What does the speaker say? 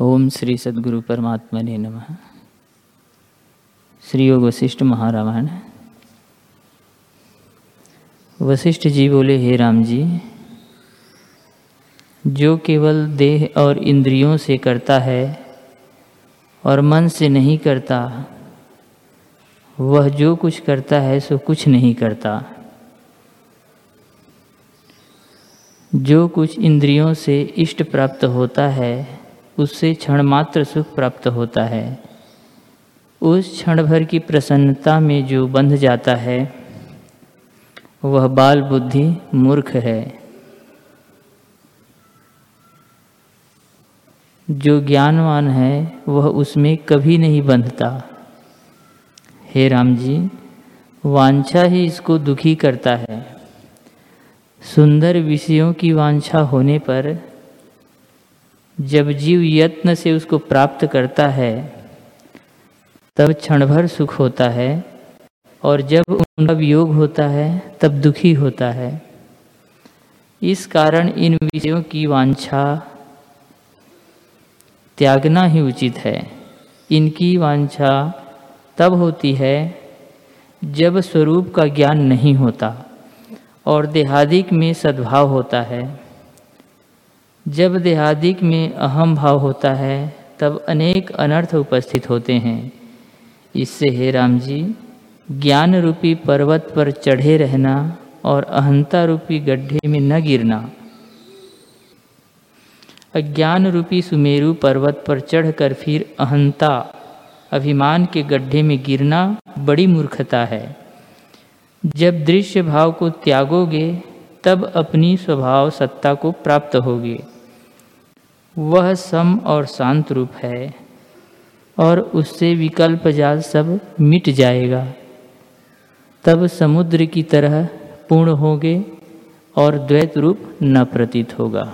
ओम श्री सदगुरु परमात्मा ने नम। श्री योग वशिष्ठ महारामायण। वशिष्ठ जी बोले, हे राम जी, जो केवल देह और इंद्रियों से करता है और मन से नहीं करता, वह जो कुछ करता है सो कुछ नहीं करता। जो कुछ इंद्रियों से इष्ट प्राप्त होता है उससे क्षण मात्र सुख प्राप्त होता है। उस क्षण भर की प्रसन्नता में जो बंध जाता है, वह बाल बुद्धि मूर्ख है। जो ज्ञानवान है, वह उसमें कभी नहीं बंधता। हे राम जी वांछा ही इसको दुखी करता है। सुंदर विषयों की वांछा होने पर जब जीव यत्न से उसको प्राप्त करता है, तब क्षण भर सुख होता है, और जब उनका वियोग होता है, तब दुखी होता है। इस कारण इन विषयों की वांछा त्यागना ही उचित है। इनकी वांछा तब होती है, जब स्वरूप का ज्ञान नहीं होता, और देहादिक में सद्भाव होता है। जब देहादिक में अहम भाव होता है, तब अनेक अनर्थ उपस्थित होते हैं। इससे हे राम जी ज्ञान रूपी पर्वत पर चढ़े रहना और अहंता रूपी गड्ढे में न गिरना। अज्ञान रूपी सुमेरु पर्वत पर चढ़कर फिर अहंता, अभिमान के गड्ढे में गिरना बड़ी मूर्खता है। जब दृश्य भाव को त्यागोगे, तब अपनी स्वभाव सत्ता को प्राप्त होगे। वह सम और शांत रूप है, और उससे विकल्प जाल सब मिट जाएगा। तब समुद्र की तरह पूर्ण होंगे और द्वैत रूप न प्रतीत होगा।